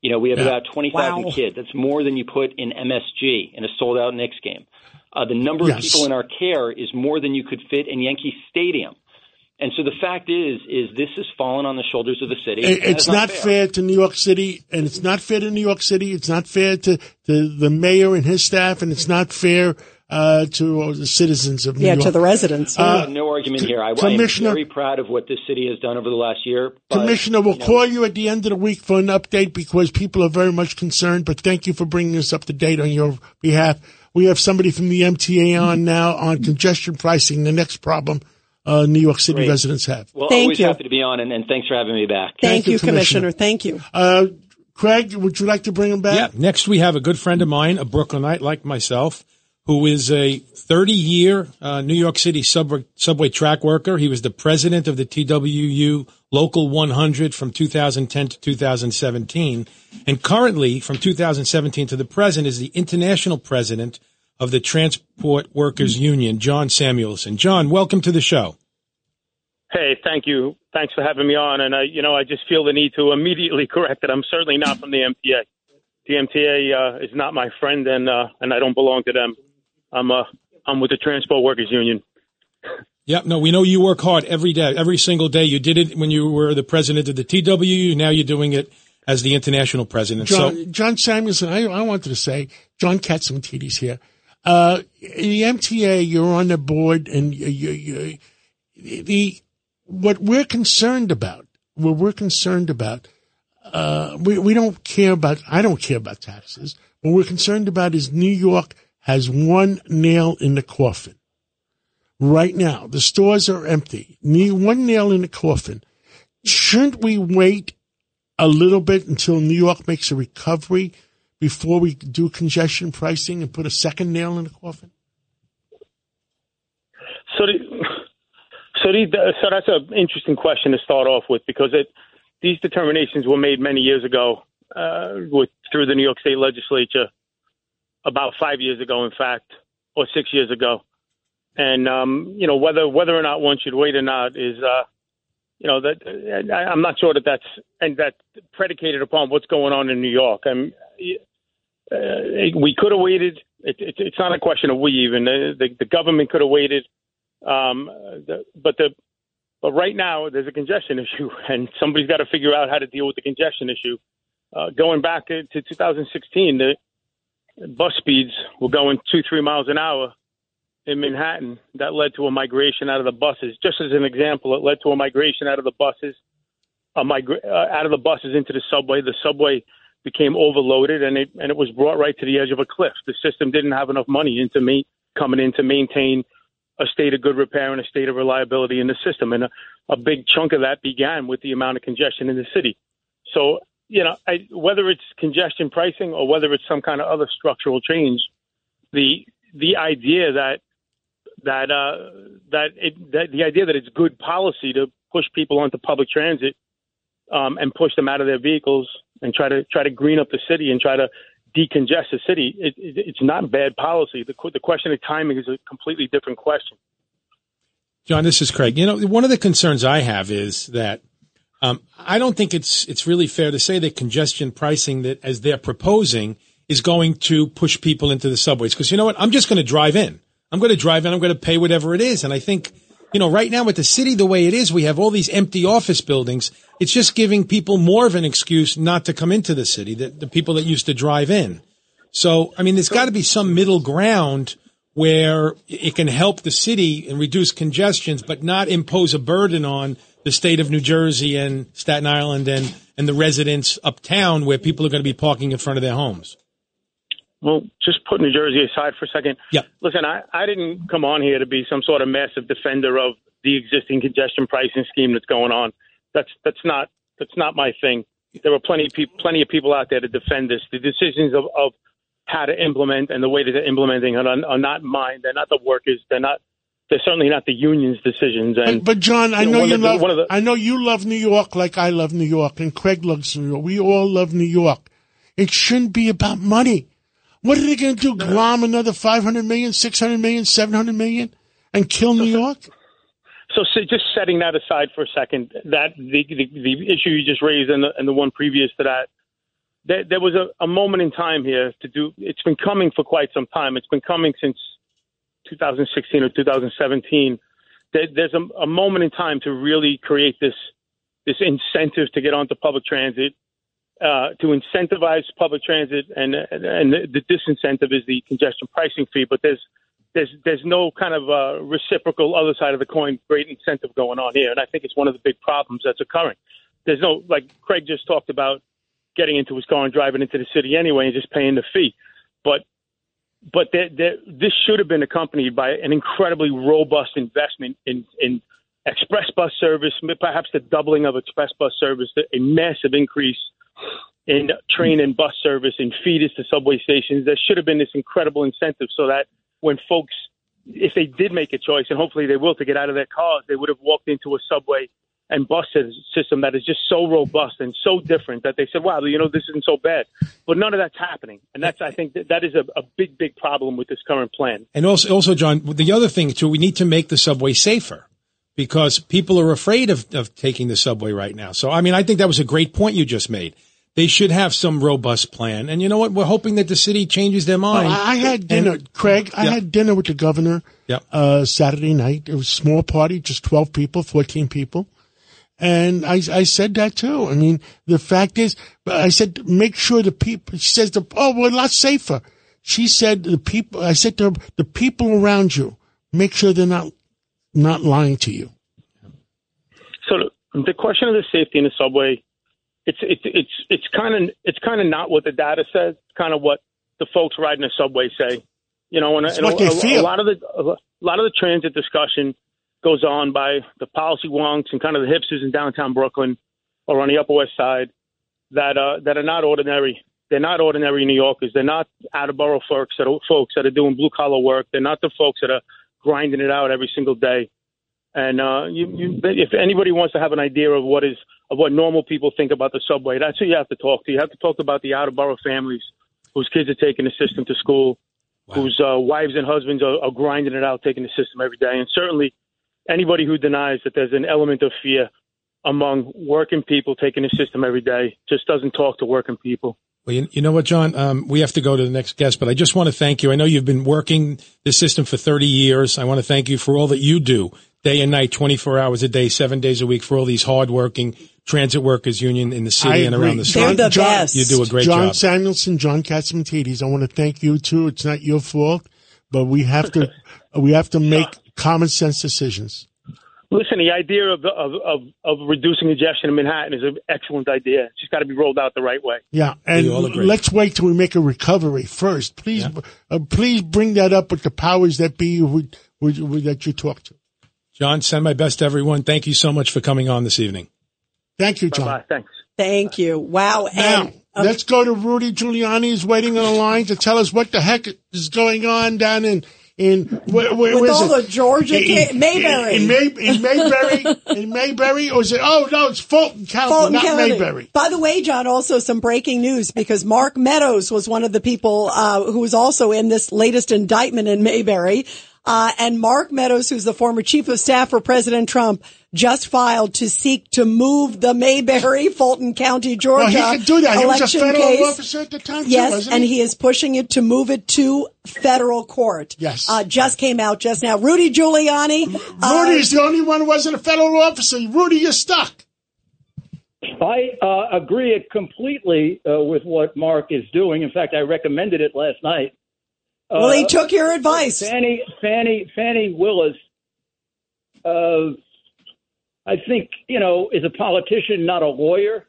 Speaker 13: You know, we have
Speaker 14: Yeah.
Speaker 13: about twenty thousand
Speaker 14: Wow.
Speaker 13: kids. That's more than you put in MSG in a sold out Knicks game. Uh, the number of people in our care is more than you could fit in Yankee Stadium. And so the fact is, is this has fallen on the shoulders of the city.
Speaker 1: It- it's
Speaker 13: that's
Speaker 1: not fair to New York City, and it's not fair to New York City. It's not fair to, to the mayor and his staff, and it's not fair uh, to the citizens of New
Speaker 2: Yeah,
Speaker 1: York.
Speaker 2: to the residents.
Speaker 1: Uh,
Speaker 13: no argument here. I, I am
Speaker 1: Commissioner-
Speaker 13: very proud of what this city has done over the last year. But,
Speaker 1: Commissioner, we'll
Speaker 13: you know,
Speaker 1: call you at the end of the week for an update because people are very much concerned. But thank you for bringing us up to date on your behalf. We have somebody from the MTA on now on congestion pricing, the next problem uh, New York City
Speaker 13: Great.
Speaker 1: residents have.
Speaker 13: Well, always happy to be on, and, and thanks for having me back.
Speaker 2: Thank, you, Commissioner. Thank you.
Speaker 1: Uh, Craig, would you like to bring him back?
Speaker 6: Yeah. Next, we have a good friend of mine, a Brooklynite like myself, who is a 30 year uh, New York City subway, subway track worker. He was the president of the TWU Local 100 from 2010 to 2017. And currently, from 2017 to the present, is the international president of the Transport Workers Union, John Samuelsen. John, welcome to the show.
Speaker 14: Hey, thank you. Thanks for having me on. And I, you know, I just feel the need to immediately correct it. I'm certainly not from the MTA. The MTA uh, is not my friend, and uh, and I don't belong to them. I'm uh, I'm with the Transport Workers Union.
Speaker 6: Yep. No, we know you work hard every day, every single day. You did it when you were the president of the TWU. Now you're doing it as the international president.
Speaker 1: John,
Speaker 6: so
Speaker 1: John Samuelsen, I, I wanted to say, John Catsimatidis here. Uh, the MTA, you're on the board, and you, you, you, the what we're concerned about, what we're concerned about, uh, we we don't care about. I don't care about taxes. What we're concerned about is New York has one nail in the coffin. Right now, the stores are empty. Need one nail in the coffin. Shouldn't we wait a little bit until New York makes a recovery before we do congestion pricing and put a second nail in the coffin?
Speaker 14: So, so, so that's an interesting question to start off with because it, these determinations were made many years ago uh, with through the New York State Legislature, about five years ago, in fact, or six years ago. And um, you know whether whether or not one should wait or not is, uh, you know, that I, I'm not sure that that's and that predicated upon what's going on in New York. I'm, uh, we could have waited. It, it, it's not a question of we even. The, the, the government could have waited. Um, the, but the but right now there's a congestion issue, and somebody's got to figure out how to deal with the congestion issue. Uh, going back to 2016, the bus speeds were going two, three miles an hour in Manhattan. That led to a migration out of the buses. Just as an example, it led to a migration out of the buses, a migra- uh, out of the buses into the subway. The subway became overloaded, and it and it was brought right to the edge of a cliff. The system didn't have enough money into me coming in to maintain a state of good repair and a state of reliability in the system, and a, a big chunk of that began with the amount of congestion in the city. So you know, I, whether it's congestion pricing or whether it's some kind of other structural change, the the idea that that uh, that, it, that the idea that it's good policy to push people onto public transit um, and push them out of their vehicles and try to try to green up the city and try to decongest the city, it, it, it's not bad policy. The, the question of timing is a completely different question.
Speaker 6: John, this is Craig. You know, one of the concerns I have is that um, I don't think it's it's really fair to say that congestion pricing that as they're proposing is going to push people into the subways because you know what? I'm just going to drive in. I'm going to drive in. I'm going to pay whatever it is, and I think you know right now with the city the way it is, we have all these empty office buildings. It's just giving people more of an excuse not to come into the city. The, the people that used to drive in. So I mean, there's got to be some middle ground where it can help the city and reduce congestions, but not impose a burden on the state of New Jersey and Staten Island and, and the residents uptown where people are going to be parking in front of their homes?
Speaker 14: Well, just put New Jersey aside for a second.
Speaker 6: Yeah.
Speaker 14: Listen, I, I didn't come on here to be some sort of massive defender of the existing congestion pricing scheme that's going on. That's that's not that's not my thing. There were plenty of people plenty of people out there to defend this. The decisions of, of how to implement and the way that they're implementing are, are not mine. They're not the workers. They're not they're certainly not the union's decisions. And
Speaker 1: but, but John, I know you
Speaker 14: the,
Speaker 1: love.
Speaker 14: the,
Speaker 1: I know you love New York like I love New York, and Craig loves New York. We all love New York. It shouldn't be about money. What are they going to do? Glom another 500 million, 600 million, 700 million and kill New York?
Speaker 14: So, so just setting that aside for a second, that the the, the issue you just raised and the, and the one previous to that, there, there was a, a moment in time here to do. It's been coming for quite some time. It's been coming since 2016 or 2017, there's a, a moment in time to really create this this incentive to get onto public transit, uh, to incentivize public transit, and and the, disincentive is the congestion pricing fee. But there's there's there's no kind of uh, reciprocal other side of the coin, great incentive going on here, and I think it's one of the big problems that's occurring. There's no like Craig just talked about getting into his car and driving into the city anyway and just paying the fee, but but this should have been accompanied by an incredibly robust investment in, in express bus service, perhaps the doubling of express bus service, a massive increase in train and bus service and feed feeders to subway stations. There should have been this incredible incentive so that when folks, if they did make a choice, and hopefully they will, to get out of their cars, they would have walked into a subway and bus system that is just so robust and so different that they said, wow, you know, this isn't so bad. But none of that's happening. And that's, I think, that, that is a, a big, big problem with this current plan.
Speaker 6: And also, also, John, the other thing, too, we need to make the subway safer because people are afraid of, of taking the subway right now. So, I mean, I think that was a great point you just made. They should have some robust plan. And you know what? We're hoping that the city changes their mind.
Speaker 1: Well, I had dinner, and, Craig. I had dinner with the governor
Speaker 6: yep.
Speaker 1: uh, Saturday night. It was a small party, just 12 people, 14 people. And I, I said that too. I mean, the fact is, I said, make sure the people, she says, the, oh, we're a lot safer. She said, the people, I said to her, the people around you, make sure they're not, not lying to you.
Speaker 14: So the question of the safety in the subway, it's, it's, it's, it's kind of, it's kind of not what the data says. It's kind of what the folks riding the subway say. You know, and, and
Speaker 1: what
Speaker 14: a, a lot of the, a lot of the transit discussion goes on by the policy wonks and kind of the hipsters in downtown Brooklyn or on the Upper West Side that uh, that are not ordinary They're not ordinary New Yorkers. They're not out of borough folks that are, folks that are doing blue collar work. They're not the folks that are grinding it out every single day. And uh, you, you, if anybody wants to have an idea of what is of what normal people think about the subway, that's who you have to talk to. You have to talk about the out of borough families whose kids are taking the system to school, whose uh, wives and husbands are, are grinding it out, taking the system every day. And certainly, anybody who denies that there's an element of fear among working people taking the system every day just doesn't talk to working people.
Speaker 6: Well, you, you know what, John? Um, we have to go to the next guest, but I just want to thank you. I know you've been working this system for 30 years. I want to thank you for all that you do day and night, 24 hours a day, seven days a week for all these hardworking transit workers union in the city and around the state.
Speaker 2: They're the
Speaker 1: John,
Speaker 2: best.
Speaker 6: You do a great
Speaker 1: John
Speaker 6: job.
Speaker 1: John Samuelsen, John Catsimatidis, I want to thank you too. It's not your fault, but we have to we have to make common sense decisions.
Speaker 14: Listen, the idea of, of, of, of reducing congestion in Manhattan is an excellent idea. It's just got to be rolled out the right way.
Speaker 1: Yeah, and
Speaker 6: We all agree.
Speaker 1: let's wait till we make a recovery first. Please, uh, please bring that up with the powers that be who, who, who, that you talk to.
Speaker 6: John, send my best to everyone. Thank you so much for coming on this evening.
Speaker 1: Thank you, John.
Speaker 14: Bye. Thanks.
Speaker 2: Thank you. Wow.
Speaker 1: Now,
Speaker 2: And um,
Speaker 1: let's go to Rudy Giuliani. He's waiting on the line to tell us what the heck is going on down in in where, where,
Speaker 2: with
Speaker 1: where's
Speaker 2: all
Speaker 1: it?
Speaker 2: the Georgia,
Speaker 1: in,
Speaker 2: ca- Mayberry.
Speaker 1: in, May, in Mayberry, in Mayberry, or is it? Oh no, it's Fulton County,
Speaker 2: Fulton
Speaker 1: not
Speaker 2: County.
Speaker 1: Mayberry.
Speaker 2: By the way, John, also some breaking news because Mark Meadows was one of the people uh, who was also in this latest indictment in Mayberry. Uh, and Mark Meadows, who's the former chief of staff for President Trump, just filed to seek to move the Mayberry, Fulton County, Georgia
Speaker 1: Well, he could do that. He was a
Speaker 2: election
Speaker 1: federal
Speaker 2: case.
Speaker 1: officer at the time,
Speaker 2: Yes,
Speaker 1: wasn't
Speaker 2: and
Speaker 1: he?
Speaker 2: he is pushing it to move it to federal court.
Speaker 1: Yes.
Speaker 2: Uh, just came out just now. Rudy Giuliani. uh,
Speaker 1: Rudy is the only one who wasn't a federal officer. Rudy, you're stuck.
Speaker 15: I uh, agree completely uh, with what Mark is doing. In fact, I recommended it last night.
Speaker 2: Well, he
Speaker 15: Uh,
Speaker 2: took your advice.
Speaker 15: Fani Fani Fani Willis, uh, I think you know, is a politician, not a lawyer.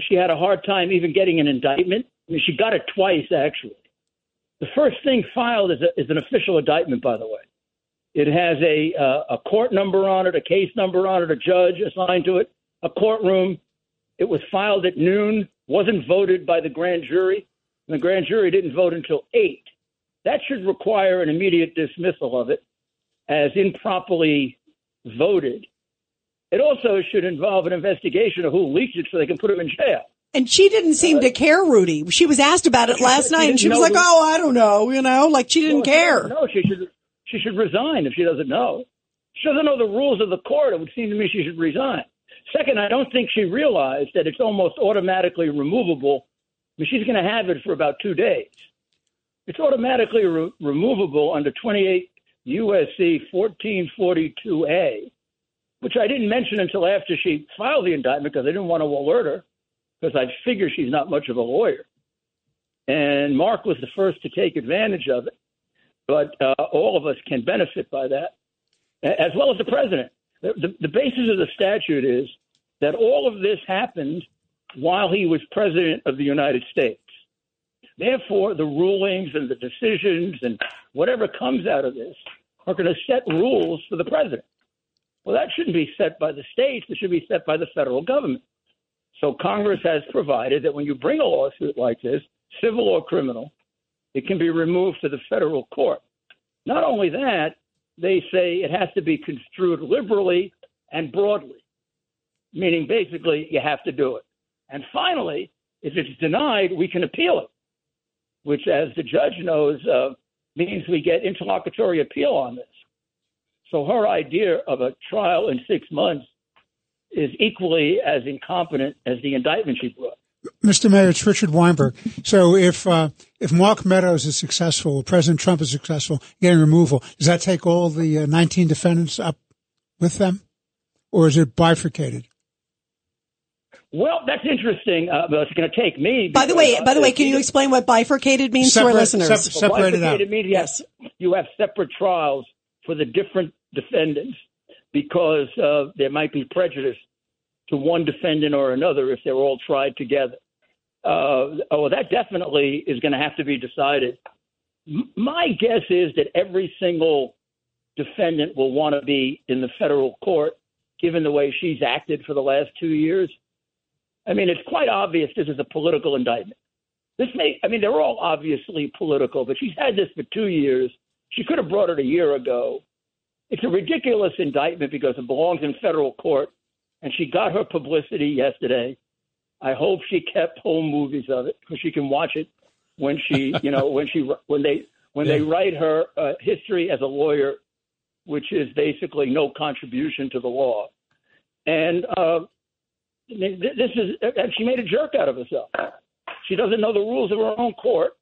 Speaker 15: She had a hard time even getting an indictment. I mean, she got it twice actually. The first thing filed is, a, is an official indictment, by the way. It has a uh, a court number on it, a case number on it, a judge assigned to it, a courtroom. It was filed at noon, wasn't voted by the grand jury, and the grand jury didn't vote until eight. That should require an immediate dismissal of it as improperly voted. It also should involve an investigation of who leaked it so they can put him in jail.
Speaker 2: And she didn't seem uh, to care, Rudy. She was asked about it last night, and she was like,
Speaker 15: who-
Speaker 2: "Oh, I don't know," you know, like she didn't
Speaker 15: No,
Speaker 2: care.
Speaker 15: doesn't she should she should resign if she doesn't know. She doesn't know the rules of the court. It would seem to me she should resign. Second, I don't think she realized that it's almost automatically removable. I mean, she's going to have it for about two days. It's automatically re- removable under 28 USC 1442A, which I didn't mention until after she filed the indictment because I didn't want to alert her because I figure she's not much of a lawyer. And Mark was the first to take advantage of it but uh, all of us can benefit by that, as well as the president. The, the, the basis of the statute is that all of this happened while he was president of the United States. Therefore, the rulings and the decisions and whatever comes out of this are going to set rules for the president. Well, that shouldn't be set by the states. It should be set by the federal government. So Congress has provided that when you bring a lawsuit like this, civil or criminal, it can be removed to the federal court. Not only that, they say it has to be construed liberally and broadly, meaning basically you have to do it. And finally, if it's denied, we can appeal it, which, as the judge knows, uh, means we get interlocutory appeal on this. So her idea of a trial in six months is equally as incompetent as the indictment she brought.
Speaker 3: Mr. Mayor, it's Richard Weinberg. So if uh, if Mark Meadows is successful, President Trump is successful getting removal, does that take all the uh, 19 defendants up with them, or is it bifurcated?
Speaker 15: Well, that's interesting. Uh, but it's going to take me.
Speaker 2: By the way,
Speaker 15: uh,
Speaker 2: by the way, can you
Speaker 15: you-
Speaker 2: explain what bifurcated means to our listeners?
Speaker 3: sep- separate it out.
Speaker 15: Bifurcated means yes. you have separate trials for the different defendants because uh, there might be prejudice to one defendant or another if they're all tried together. Uh, oh, that definitely is going to have to be decided. M- my guess is that every single defendant will want to be in the federal court, given the way she's acted for the last two years. I mean, it's quite obvious this is a political indictment. This may, I mean, they're all obviously political, but she's had this for two years. She could have brought it a year ago. It's a ridiculous indictment because it belongs in federal court, and she got her publicity yesterday. I hope she kept home movies of it because she can watch it when she, you know, when she when they when they write her uh, history as a lawyer, which is basically no contribution to the law. And uh, this is, and she made a jerk out of herself. She doesn't know the rules of her own court,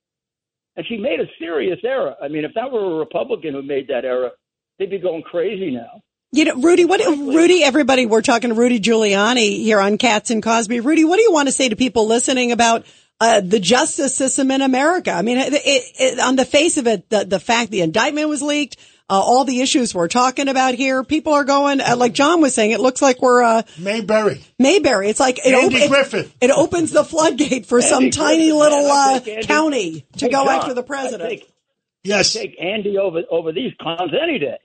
Speaker 15: and she made a serious error. I mean, if that were a Republican who made that error, they'd be going crazy now.
Speaker 2: You know, Rudy, what, Rudy, everybody, we're talking to Rudy Giuliani here on Cats and Cosby. Rudy, what do you want to say to people listening about uh, the justice system in America? I mean, it, it, it, on the face of it, the, the fact the indictment was leaked, uh, all the issues we're talking about here, people are going, uh, like John was saying, it looks like we're, uh,
Speaker 1: Mayberry.
Speaker 2: Mayberry. It's like, it,
Speaker 1: Andy
Speaker 2: op-
Speaker 1: Griffith.
Speaker 2: it, it opens the floodgate for
Speaker 15: Andy
Speaker 2: some
Speaker 15: Griffith,
Speaker 2: tiny little,
Speaker 15: I
Speaker 2: uh,
Speaker 15: Andy-
Speaker 2: county to go
Speaker 15: John,
Speaker 2: after the
Speaker 15: I
Speaker 2: president.
Speaker 15: take,
Speaker 1: Yes.
Speaker 15: I take Andy over over these clowns any day.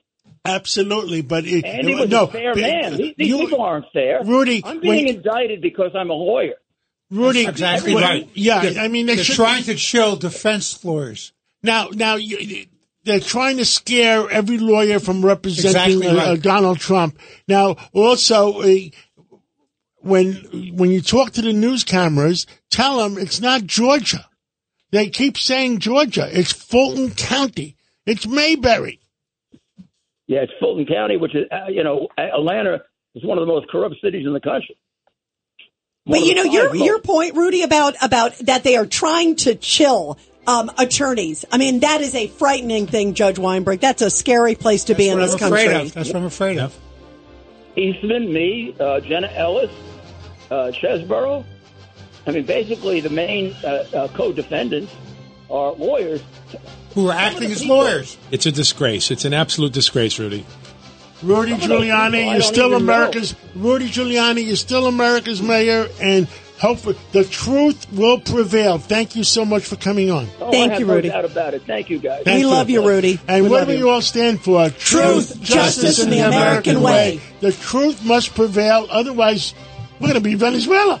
Speaker 1: Absolutely, but it,
Speaker 15: Andy was
Speaker 1: no,
Speaker 15: a fair
Speaker 1: but-
Speaker 15: man. These, these
Speaker 1: you-
Speaker 15: people aren't fair.
Speaker 1: Rudy,
Speaker 15: I'm being
Speaker 1: when-
Speaker 15: indicted because I'm a lawyer.
Speaker 1: Rudy,
Speaker 3: That's exactly right.
Speaker 1: Yeah,
Speaker 3: They're-
Speaker 1: I mean, they
Speaker 3: they're
Speaker 1: should
Speaker 3: trying to chill defense lawyers.
Speaker 1: Now, now you, they're trying to scare every lawyer from representing
Speaker 3: Exactly
Speaker 1: uh,
Speaker 3: right.
Speaker 1: uh, Donald Trump. Now, also, uh, when when you talk to the news cameras, tell them it's not Georgia. They keep saying Georgia. It's Fulton County. It's Mayberry.
Speaker 15: Yeah, it's Fulton County, which is uh, you know Atlanta is one of the most corrupt cities in the country. One
Speaker 2: But you know your
Speaker 15: most.
Speaker 2: your point, Rudy, about about that they are trying to chill um, attorneys. I mean, that is a frightening thing, Judge Weinberg. That's a scary place to be in this
Speaker 3: I'm
Speaker 2: country.
Speaker 3: afraid of. That's what I'm afraid of.
Speaker 15: Eastman, me, uh, Jenna Ellis, uh, Chesebro. I mean, basically, the main uh, uh, co-defendants are lawyers.
Speaker 3: Who are acting as lawyers.
Speaker 6: It's a disgrace. It's an absolute disgrace, Rudy.
Speaker 1: Rudy
Speaker 15: Some of those people
Speaker 1: Giuliani,
Speaker 15: I
Speaker 1: you're still
Speaker 15: even know.
Speaker 1: America's Rudy Giuliani. You're still America's mayor, and hopefully the truth will prevail. Thank you so much for coming on.
Speaker 15: Oh,
Speaker 2: Thank
Speaker 15: I have
Speaker 2: you,
Speaker 15: no
Speaker 2: Rudy.
Speaker 15: doubt about it. Thank you, guys.
Speaker 1: Thank
Speaker 2: we love you, Rudy.
Speaker 1: And
Speaker 2: We
Speaker 1: what do
Speaker 2: you.
Speaker 1: you all stand for?
Speaker 2: Truth, justice, and the American way.
Speaker 1: The truth must prevail. Otherwise, we're going to be Venezuela.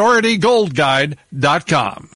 Speaker 16: PriorityGoldGuide.com.